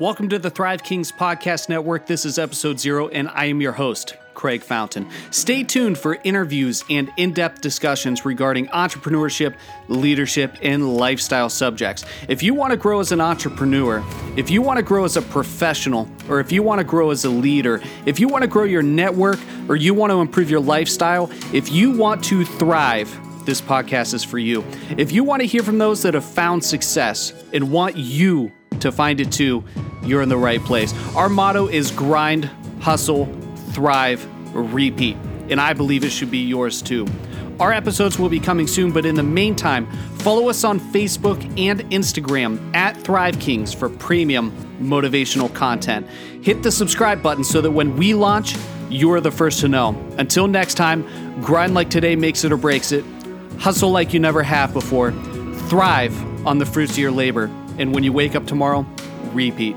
Welcome to the Thrive Kings Podcast Network. This is episode zero, and I am your host, Craig Fountain. Stay tuned for interviews and in depth discussions regarding entrepreneurship, leadership, and lifestyle subjects. If you want to grow as an entrepreneur, if you want to grow as a professional, or if you want to grow as a leader, if you want to grow your network, or you want to improve your lifestyle, if you want to thrive, this podcast is for you. If you want to hear from those that have found success and want you to find it too, you're in the right place. Our motto is grind, hustle, thrive, repeat. And I believe it should be yours too. Our episodes will be coming soon, but in the meantime, follow us on Facebook and Instagram at Thrive Kings for premium motivational content. Hit the subscribe button so that when we launch, you're the first to know. Until next time, grind like today makes it or breaks it, hustle like you never have before, thrive on the fruits of your labor, and when you wake up tomorrow, repeat.